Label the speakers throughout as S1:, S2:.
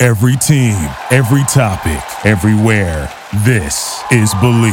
S1: Every team, every topic, everywhere. This is Believe.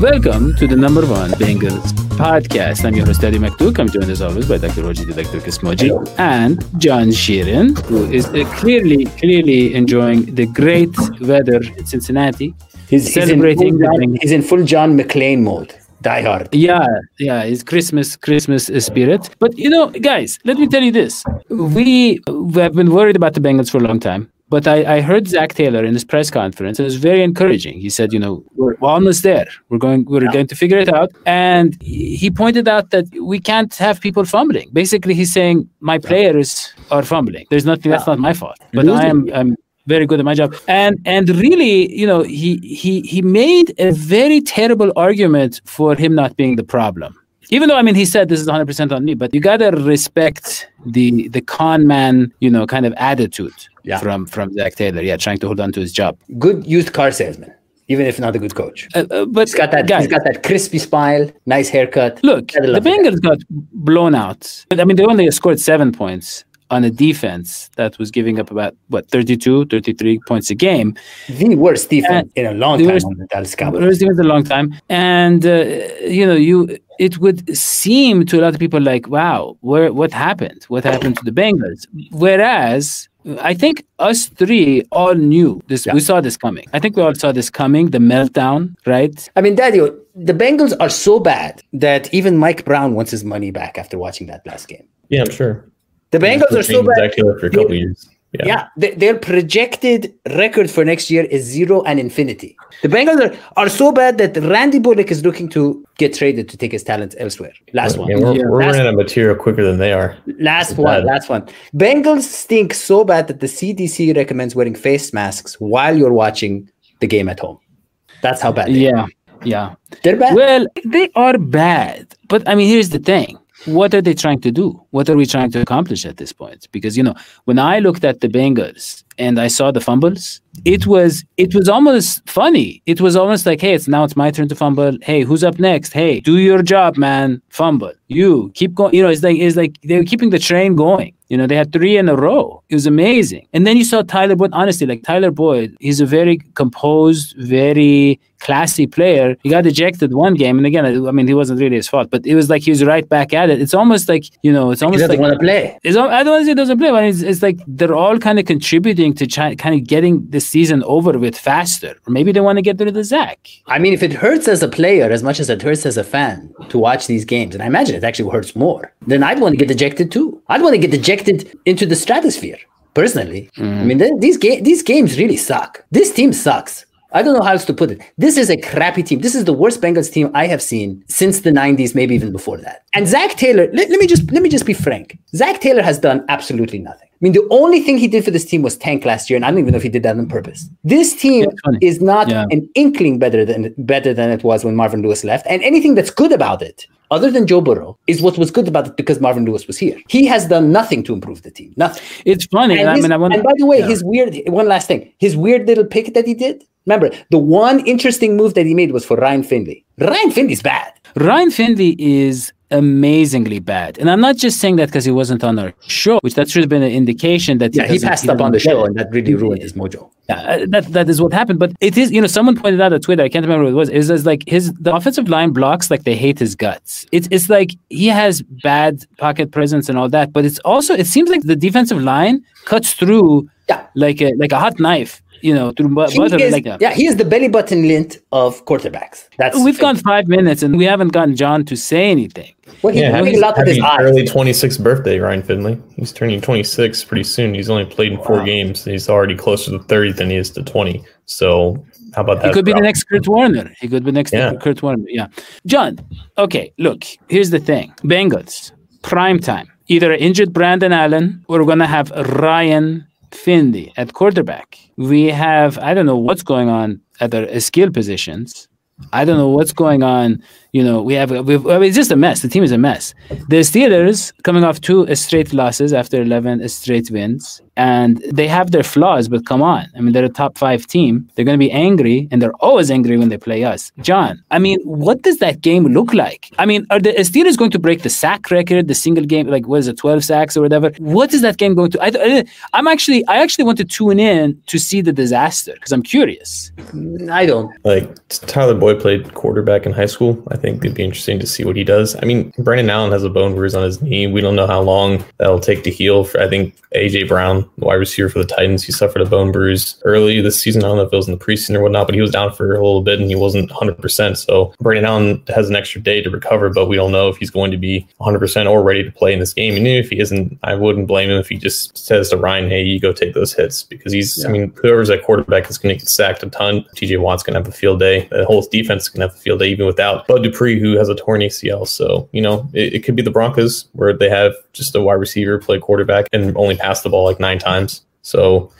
S2: Welcome to the number one Bengals podcast. I'm your host, Eddie McDuke. I'm joined as always by Dr. Roji Dr. Kismoji and John Sheeran, who is uh, clearly, clearly enjoying the great weather in Cincinnati.
S3: He's
S2: celebrating.
S3: He's in, full John, he's in full John McClane mode. Die hard.
S2: Yeah, yeah, it's Christmas, Christmas spirit. But you know, guys, let me tell you this: we have been worried about the Bengals for a long time. But I, I heard Zac Taylor in his press conference, and it was very encouraging. He said, "You know, we're, we're almost there. We're going. We're yeah. going to figure it out." And he pointed out that we can't have people fumbling. Basically, he's saying my players are fumbling. There's nothing. That's not my fault. But I am. I'm very good at my job. And and really, you know, he he he made a very terrible argument for him not being the problem even though I mean he said this is 100 percent on me, but you gotta respect the the con man, you know, kind of attitude yeah. from from zach Taylor. Yeah, trying to hold on to his job.
S3: Good used car salesman. Even if not a good coach,
S2: uh, uh, but
S3: he's got that. Guys, he's got that crispy smile, nice haircut.
S2: Look, the Bengals got blown out. I mean, they only scored seven points on a defense that was giving up about what 32 33 points a game
S3: the worst defense and in a long time worst, on the Dallas Cowboys worst
S2: defense in a long time and uh, you know you it would seem to a lot of people like wow where what happened what happened to the Bengals whereas I think us three all knew this. Yeah. We saw this coming. I think we all saw this coming. The meltdown, right?
S3: I mean, Daddy, the Bengals are so bad that even Mike Brown wants his money back after watching that last game.
S4: Yeah, I'm sure.
S3: The Bengals are so bad.
S4: For a couple years.
S3: Yeah, yeah they, their projected record for next year is zero and infinity. The Bengals are, are so bad that Randy Bullock is looking to get traded to take his talent elsewhere. Last one.
S4: Yeah, we're, yeah. we're last running out of material quicker than they are.
S3: Last it's one. Bad. Last one. Bengals stink so bad that the CDC recommends wearing face masks while you're watching the game at home. That's how bad.
S2: yeah,
S3: are.
S2: yeah.
S3: They're bad.
S2: Well, they are bad, but I mean, here's the thing what are they trying to do? What are we trying to accomplish at this point? Because you know, when I looked at the Bengals and I saw the fumbles, it was it was almost funny. It was almost like, hey, it's now it's my turn to fumble. Hey, who's up next? Hey, do your job, man. Fumble. You keep going. You know, it's like it's like they were keeping the train going. You know, they had three in a row. It was amazing. And then you saw Tyler Boyd. Honestly, like Tyler Boyd, he's a very composed, very classy player. He got ejected one game, and again, I mean, he wasn't really his fault, but it was like he was right back at it. It's almost like you know, it's almost
S3: he doesn't
S2: like
S3: want to play.
S2: It's, I don't want to say he doesn't play, but it's, it's like they're all kind of contributing to try, kind of getting the season over with faster. Or maybe they want to get rid of the Zac.
S3: I mean, if it hurts as a player as much as it hurts as a fan to watch these games, and I imagine it actually hurts more, then I'd want to get ejected too. I'd want to get ejected into the stratosphere personally. Mm. I mean, these ga- these games really suck. This team sucks. I don't know how else to put it. This is a crappy team. This is the worst Bengals team I have seen since the 90s, maybe even before that. And Zac Taylor, let, let me just let me just be frank. Zac Taylor has done absolutely nothing. I mean, the only thing he did for this team was tank last year, and I don't even know if he did that on purpose. This team is not yeah. an inkling better than better than it was when Marvin Lewis left, and anything that's good about it other than Joe Burrow, is what was good about it because Marvin Lewis was here. He has done nothing to improve the team. Nothing.
S2: It's funny.
S3: And,
S2: I mean, I
S3: wanna, and by the way, yeah. his weird one last thing, his weird little pick that he did. Remember, the one interesting move that he made was for Ryan Finley. Ryan Finley's bad.
S2: Ryan Finley is amazingly bad. And I'm not just saying that because he wasn't on our show, which that should have been an indication that
S3: yeah, he, he passed up on the show, and that really ruined his mojo.
S2: Yeah, uh, that that is what happened. But it is, you know, someone pointed out on Twitter. I can't remember what it was. It was like his the offensive line blocks like they hate his guts. It's it's like he has bad pocket presence and all that. But it's also it seems like the defensive line cuts through yeah. like a like a hot knife you know, through butter
S3: is,
S2: like that.
S3: Yeah, he is the belly button lint of quarterbacks. That's
S2: we've gone five minutes and we haven't gotten John to say anything.
S4: Well, yeah, having, having early 26th birthday, Ryan Finley. He's turning 26 pretty soon. He's only played in four wow. games. He's already closer to 30 than he is to 20. So How about that?
S2: He could be the next Kurt Warner. He could be the next yeah. Kurt Warner. Yeah. John, okay, look, here's the thing Bengals, prime time. Either injured Brandon Allen or we're going to have Ryan Finley at quarterback. We have, I don't know what's going on at the skill positions. I don't know what's going on you know, we have we've, I mean, it's just a mess. The team is a mess. The Steelers coming off two straight losses after 11 straight wins, and they have their flaws, but come on. I mean, they're a top five team. They're going to be angry, and they're always angry when they play us. John, I mean, what does that game look like? I mean, are the Steelers going to break the sack record, the single game, like what is it, 12 sacks or whatever? What is that game going to? I, I'm actually, I actually want to tune in to see the disaster because I'm curious.
S3: I don't
S4: like Tyler Boyd played quarterback in high school. I think it'd be interesting to see what he does. I mean, Brandon Allen has a bone bruise on his knee. We don't know how long that'll take to heal. For, I think AJ Brown, wide receiver for the Titans, he suffered a bone bruise early this season. I don't know if it was in the preseason or whatnot, but he was down for a little bit and he wasn't 100%. So Brandon Allen has an extra day to recover, but we don't know if he's going to be 100% or ready to play in this game. And if he isn't, I wouldn't blame him if he just says to Ryan, hey, you go take those hits because he's, yeah. I mean, whoever's at quarterback is going to get sacked a ton. TJ Watt's going to have a field day. The whole defense is going to have a field day, even without Bud Dupree, who has a torn ACL. So, you know, it, it, could be the Broncos where they have just a wide receiver play quarterback and only pass the ball like nine times. So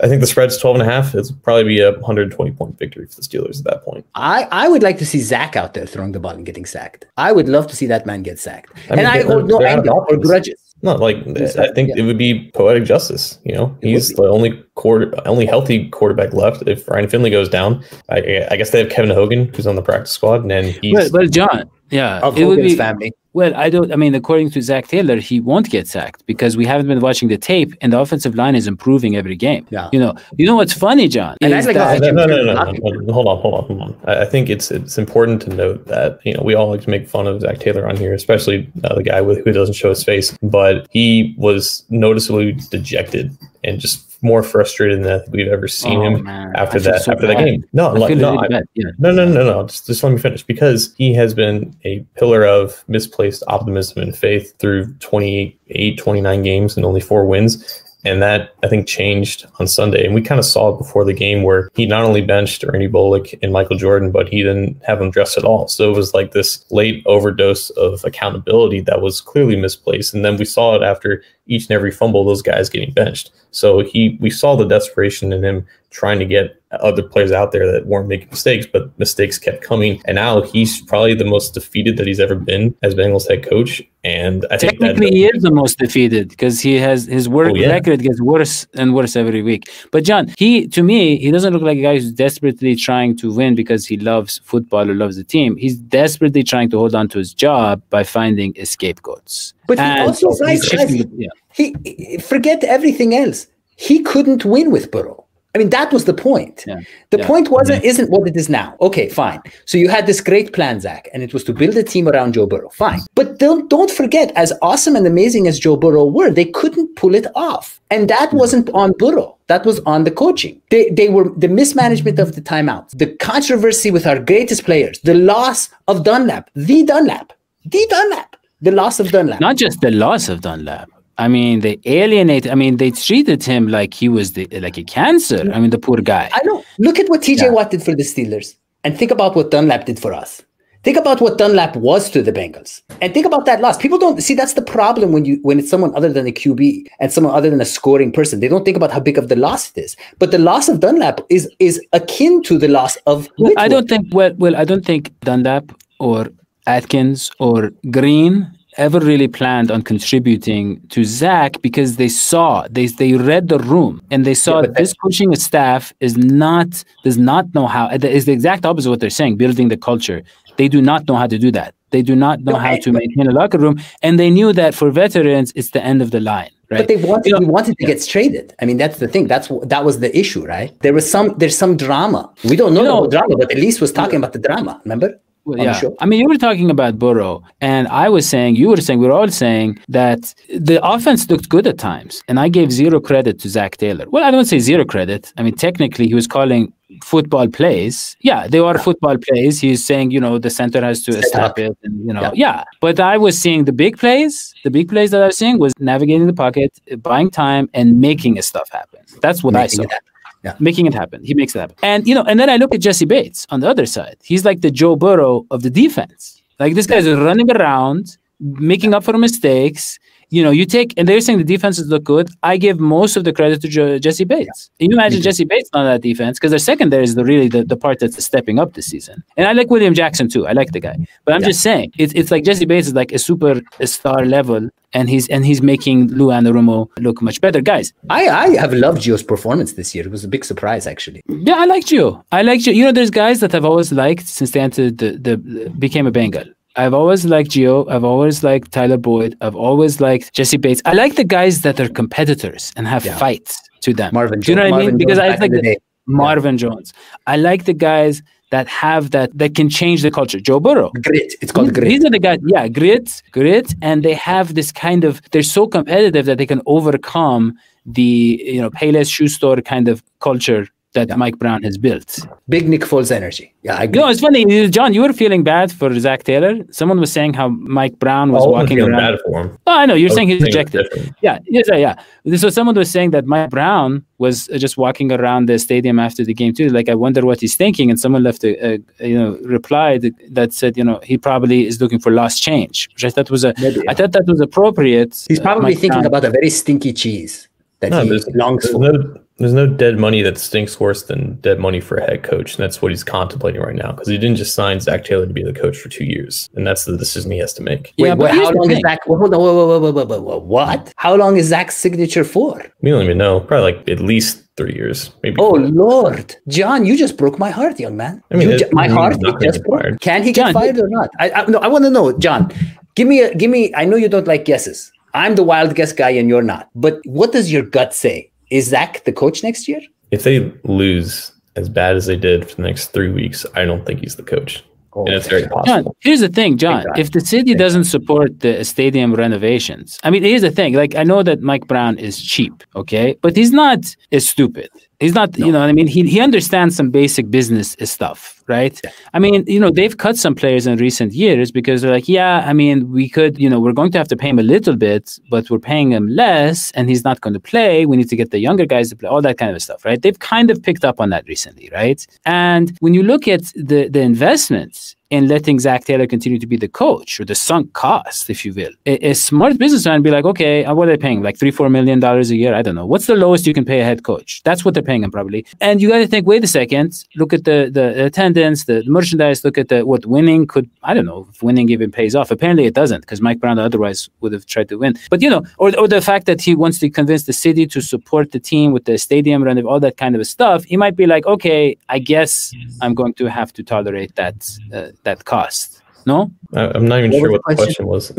S4: I think the spread's 12 and a half. It's probably be a 120 point victory for the Steelers at that point.
S3: I, I would like to see Zac out there throwing the ball and getting sacked. I would love to see that man get sacked. I mean, and I hold no anger or grudges.
S4: No, like I think yeah. it would be poetic justice. You know, he's the only quarter, only healthy quarterback left. If Ryan Finley goes down, I, I guess they have Kevin Hogan, who's on the practice squad, and then he's.
S2: But, but John, yeah,
S3: of it Hogan's would be, family.
S2: Well, I don't. I mean, according to Zac Taylor, he won't get sacked because we haven't been watching the tape, and the offensive line is improving every game.
S3: Yeah.
S2: You know. You know what's funny, John?
S4: And like that, no, no, no, no, no, Hold on, hold on, hold on. I think it's it's important to note that you know we all like to make fun of Zac Taylor on here, especially uh, the guy with who doesn't show his face, but he was noticeably dejected and just more frustrated than we've ever seen oh, him man. after that so after bad. that game. No, like, no, I, yeah. no, no, no, no. Just, just let me finish because he has been a pillar of misplaced optimism and faith through 28, 29 games and only four wins. And that I think changed on Sunday. And we kind of saw it before the game where he not only benched Ernie Bullock and Michael Jordan, but he didn't have them dressed at all. So it was like this late overdose of accountability that was clearly misplaced. And then we saw it after each and every fumble, those guys getting benched. So he we saw the desperation in him trying to get other players out there that weren't making mistakes, but mistakes kept coming. And now he's probably the most defeated that he's ever been as Bengals head coach. And I
S2: think technically he is the most defeated because he has his work oh, yeah. record gets worse and worse every week. But John, he to me he doesn't look like a guy who's desperately trying to win because he loves football or loves the team. He's desperately trying to hold on to his job by finding scapegoats.
S3: But he and also, guys, yeah. he forget everything else. He couldn't win with Burrow. I mean, that was the point. Yeah. The yeah. point wasn't mm-hmm. isn't what it is now. Okay, fine. So you had this great plan, Zac, and it was to build a team around Joe Burrow. Fine. But don't don't forget, as awesome and amazing as Joe Burrow were, they couldn't pull it off. And that mm-hmm. wasn't on Burrow. That was on the coaching. They they were the mismanagement of the timeouts, the controversy with our greatest players, the loss of Dunlap, the Dunlap, the Dunlap, the loss of Dunlap.
S2: Not just the loss of Dunlap I mean, they alienated. I mean, they treated him like he was the, like a cancer. I mean, the poor guy.
S3: I know. Look at what TJ yeah. Watt did for the Steelers, and think about what Dunlap did for us. Think about what Dunlap was to the Bengals, and think about that loss. People don't see that's the problem when you when it's someone other than a QB and someone other than a scoring person. They don't think about how big of the loss it is. But the loss of Dunlap is is akin to the loss of.
S2: Well, I don't think. Well, well, I don't think Dunlap or Atkins or Green ever really planned on contributing to Zac because they saw they they read the room and they saw yeah, this coaching staff is not does not know how is the exact opposite of what they're saying building the culture they do not know how to do that they do not know how to maintain a locker room and they knew that for veterans it's the end of the line Right.
S3: But they wanted, you know, wanted to yeah. get traded. I mean, that's the thing. That's that was the issue, right? There was some, there's some drama. We don't know, you know drama, but elise was talking about the drama. Remember?
S2: Well, yeah. I mean, you were talking about Burrow, and I was saying, you were saying, we were all saying that the offense looked good at times. And I gave zero credit to Zac Taylor. Well, I don't say zero credit. I mean, technically, he was calling football plays. Yeah, they are football plays. He's saying, you know, the center has to stop it. And, you know, yeah. yeah. But I was seeing the big plays. The big plays that I was seeing was navigating the pocket, buying time, and making stuff happen. That's what making I saw.
S3: Yeah.
S2: making it happen. He makes it happen. And you know, and then I look at Jessie Bates on the other side. He's like the Joe Burrow of the defense. Like this guy's running around, making up for mistakes. You know, you take and they're saying the defenses look good. I give most of the credit to Jessie Bates. Can you imagine Jessie Bates on that defense? Because their secondary is the really the, the part that's stepping up this season. And I like William Jackson too. I like the guy. But I'm just saying, it's it's like Jessie Bates is like a super star level, and he's and he's making Lou Anarumo look much better. Guys,
S3: I, I have loved Gio's performance this year. It was a big surprise, actually.
S2: yeah, I like Gio. I like Gio. You know, there's guys that I've always liked since they entered the, the became a Bengal. I've always liked Gio. I've always liked Tyler Boyd. I've always liked Jessie Bates. I like the guys that are competitors and have fights to them.
S3: Marvin
S2: Do you know
S3: Jones-
S2: what I mean?
S3: Marvin
S2: Because
S3: Jones
S2: I like
S3: the
S2: the-. Marvin Jones. I like the guys that have that that can change the culture. Joe Burrow.
S3: Grit. It's called grit.
S2: These are the guys, yeah, grit, grit, and they have this kind of they're so competitive that they can overcome the you know Payless shoe store kind of culture that Mike Brown has built.
S3: Big Nick Foles energy. Yeah, I agree.
S2: know, it's funny, John. You were feeling bad for Zac Taylor. Someone was saying how Mike Brown was
S4: Oh, I wasn't
S2: walking
S4: feeling
S2: around.
S4: bad for him.
S2: Oh, I know you're
S4: I
S2: saying he's
S4: saying
S2: rejected. Yeah, yes, yeah, yeah. So someone was saying that Mike Brown was uh, just walking around the stadium after the game too. Like, I wonder what he's thinking. And someone left a, a a, you know reply that, that said, you know, he probably is looking for lost change, which I thought was a.
S3: Maybe,
S2: I thought that was appropriate.
S3: He's
S2: uh,
S3: probably
S2: Mike
S3: thinking
S2: Brown.
S3: about a very stinky cheese that
S4: No,
S3: he
S4: there's,
S3: longs
S4: there's
S3: for.
S4: no there's no dead money that stinks worse than dead money for a head coach, and that's what he's contemplating right now because he didn't just sign Zac Taylor to be the coach for two years, and that's the decision he has to make.
S3: Wait,
S2: Yeah, but
S3: wait,
S2: here's
S3: how long is. Zac? Well, hold on, whoa, whoa, whoa, whoa, whoa, whoa, what? How long is Zac's signature for?
S4: We don't even know. Probably like at least three years, maybe.
S3: Oh
S4: four.
S3: Lord, John, you just broke my heart, young man.
S4: I mean,
S3: You ju- my heart it just
S4: get
S3: broke. Can he get fired or not? I, I no, I want to know, John. Give me a, give me. I know you don't like guesses. I'm the wild guess guy, and you're not. But what does your gut say? Is Zac the coach next year?
S4: If they lose as bad as they did for the next three weeks, I don't think he's the coach, oh, and it's very
S2: John,
S4: possible.
S2: here's the thing, John.
S3: time.
S2: If the city doesn't support the stadium renovations, I mean, here's the thing. Like, I know that Mike Brown is cheap, okay, but he's not as stupid. He's not, you know, what I mean, he he understands some basic business stuff, right? I mean, you know, they've cut some players in recent years because they're like, yeah, I mean, we could, you know, we're going to have to pay him a little bit, but we're paying him less, and he's not going to play. We need to get the younger guys to play, all that kind of stuff, right? They've kind of picked up on that recently, right? And when you look at the the investments in letting Zac Taylor continue to be the coach or the sunk cost, if you will. A, a smart businessman be like, okay, uh, what are they paying? Like three, four million dollars a year? I don't know. What's the lowest you can pay a head coach? That's what they're paying him probably. And you got to think, wait a second, look at the the attendance, the merchandise, look at the what winning could. I don't know if winning even pays off. Apparently it doesn't because Mike Brown otherwise would have tried to win. But you know, or or the fact that he wants to convince the city to support the team with the stadium run, all that kind of stuff. He might be like, okay, I guess I'm going to have to tolerate that uh, that cost. No,
S4: I, I'm not even
S3: What
S4: sure what
S3: the
S4: the question was.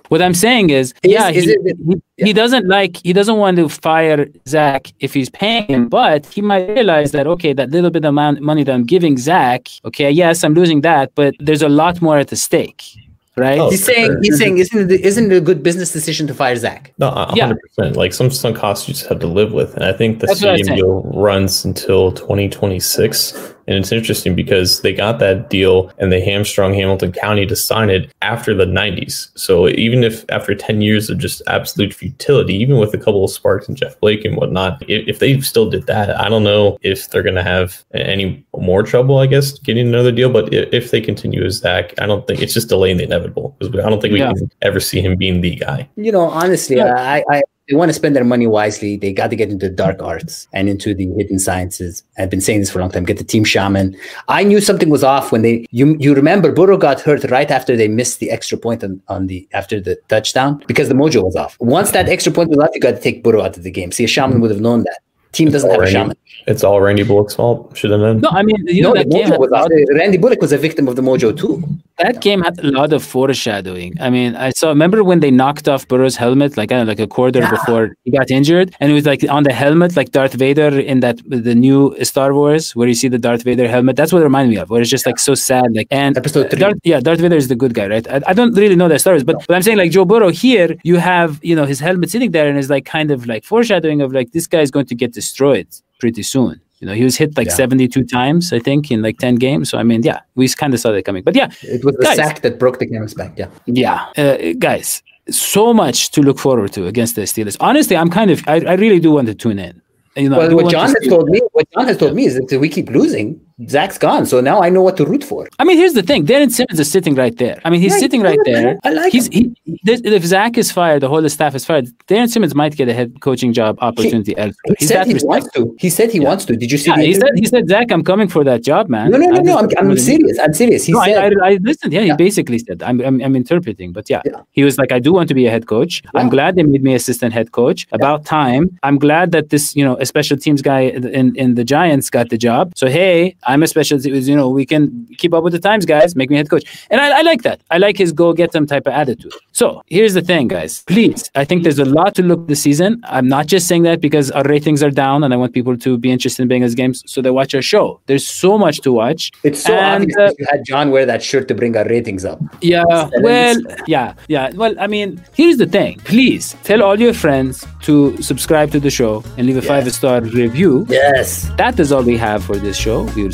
S2: what I'm saying is,
S3: Is-
S2: yeah,
S3: is
S2: he,
S3: it-
S2: he, he doesn't like he doesn't want to fire Zac if he's paying him, but he might realize that okay, that little bit of money that I'm giving Zac, okay, yes, I'm losing that, but there's a lot more at the stake, right?
S4: Oh,
S3: He's saying he's saying isn't it, isn't it a good business decision to fire Zac?
S4: No, a
S2: Yeah.
S4: hundred percent. Like some some costs you just have to live with, and I think the
S2: That's what I was
S4: stadium deal runs until 2026. And it's interesting because they got that deal and they hamstrung Hamilton County to sign it after the 90s. So even if after 10 years of just absolute futility, even with a couple of sparks and Jeff Blake and whatnot, if, if they still did that, I don't know if they're going to have any more trouble, I guess, getting another deal. But if, if they continue as Zac, I don't think it's just delaying the inevitable because I don't think we
S2: Yeah.
S4: can ever see him being the guy.
S3: You know, honestly, I, I they want to spend their money wisely. They got to get into the dark arts and into the hidden sciences. I've been saying this for a long time. Get the team shaman. I knew something was off when they. You you remember Burrow got hurt right after they missed the extra point on, on the after the touchdown because the mojo was off. Once that extra point was off, you got to take Burrow out of the game. See, a shaman would have known that. Team doesn't have a shaman.
S4: It's all Randy Bullock's fault. Should have known.
S2: no, I mean, you know,
S3: No, the
S2: that game
S3: mojo
S2: had
S3: was
S2: a
S3: off.
S2: lot
S3: Randy Bullock was a victim of the mojo too.
S2: That game had a lot of foreshadowing. I mean, I saw. Remember when they knocked off Burrow's helmet, like I don't know, like a quarter before he got injured, and it was like on the helmet, like Darth Vader in that the new Star Wars, where you see the Darth Vader helmet. That's what it reminded me of. Where it's just like so sad, like and
S3: Episode three.
S2: Darth, yeah, Darth Vader is the good guy, right? I, I don't really know that Star Wars, but, but I'm saying like Joe Burrow here, you have you know his helmet sitting there, and it's like kind of like foreshadowing of like this guy is going to get destroyed pretty soon. You know, he was hit like
S3: Yeah.
S2: 72 times, I think, in like 10 games. So I mean, yeah, we kind of saw that coming. But yeah,
S3: It was the
S2: Guys.
S3: sack that broke the canvas back. Yeah.
S2: yeah, uh, guys, so much to look forward to against the Steelers. Honestly, I'm kind of, I, I really do want to tune in. You know,
S3: Well, what John
S2: has
S3: told me what John has told me is that if we keep losing, Zac's gone. So now I know what to root for.
S2: I mean, here's the thing: Darrin Simmons is sitting right there. I mean, he's
S3: Yeah,
S2: sitting right there.
S3: I like
S2: he's,
S3: him.
S2: He, this- if Zac is fired, the whole staff is fired. Darrin Simmons might get a head coaching job opportunity elsewhere.
S3: He
S2: He's
S3: said he wants to. He said he wants to. Did you see
S2: Yeah, he said, he said, Zac, I'm coming for that job, man.
S3: No, no, no,
S2: I
S3: no. I'm, I'm
S2: what do you mean?
S3: serious. I'm serious. He
S2: No, I,
S3: said,
S2: I, I listened. Yeah, he
S3: Yeah.
S2: basically said, I'm, I'm, I'm interpreting, but yeah.
S3: Yeah.
S2: he was like, I do want to be a head coach. I'm glad they made me assistant head coach. About time. I'm glad that this, you know, a special teams guy in, in the Giants got the job. So, hey, I'm a special, teams, you know, we can keep up with the times, guys. Make me head coach. And I, I like that. I like his go get them type of attitude. So, here's the thing, guys. Please, I think there's a lot to look this season. I'm not just saying that because our ratings are down and I want people to be interested in Bengals games so they watch our show. There's so much to watch.
S3: it's so
S2: And,
S3: obvious
S2: uh,
S3: that you had John wear that shirt to bring our ratings up.
S2: yeah,
S3: Seven
S2: well, yeah, yeah. Well, I mean, here's the thing. Please tell all your friends to subscribe to the show and leave a
S3: Yes.
S2: five star review.
S3: Yes.
S2: That is all we have for this show. We will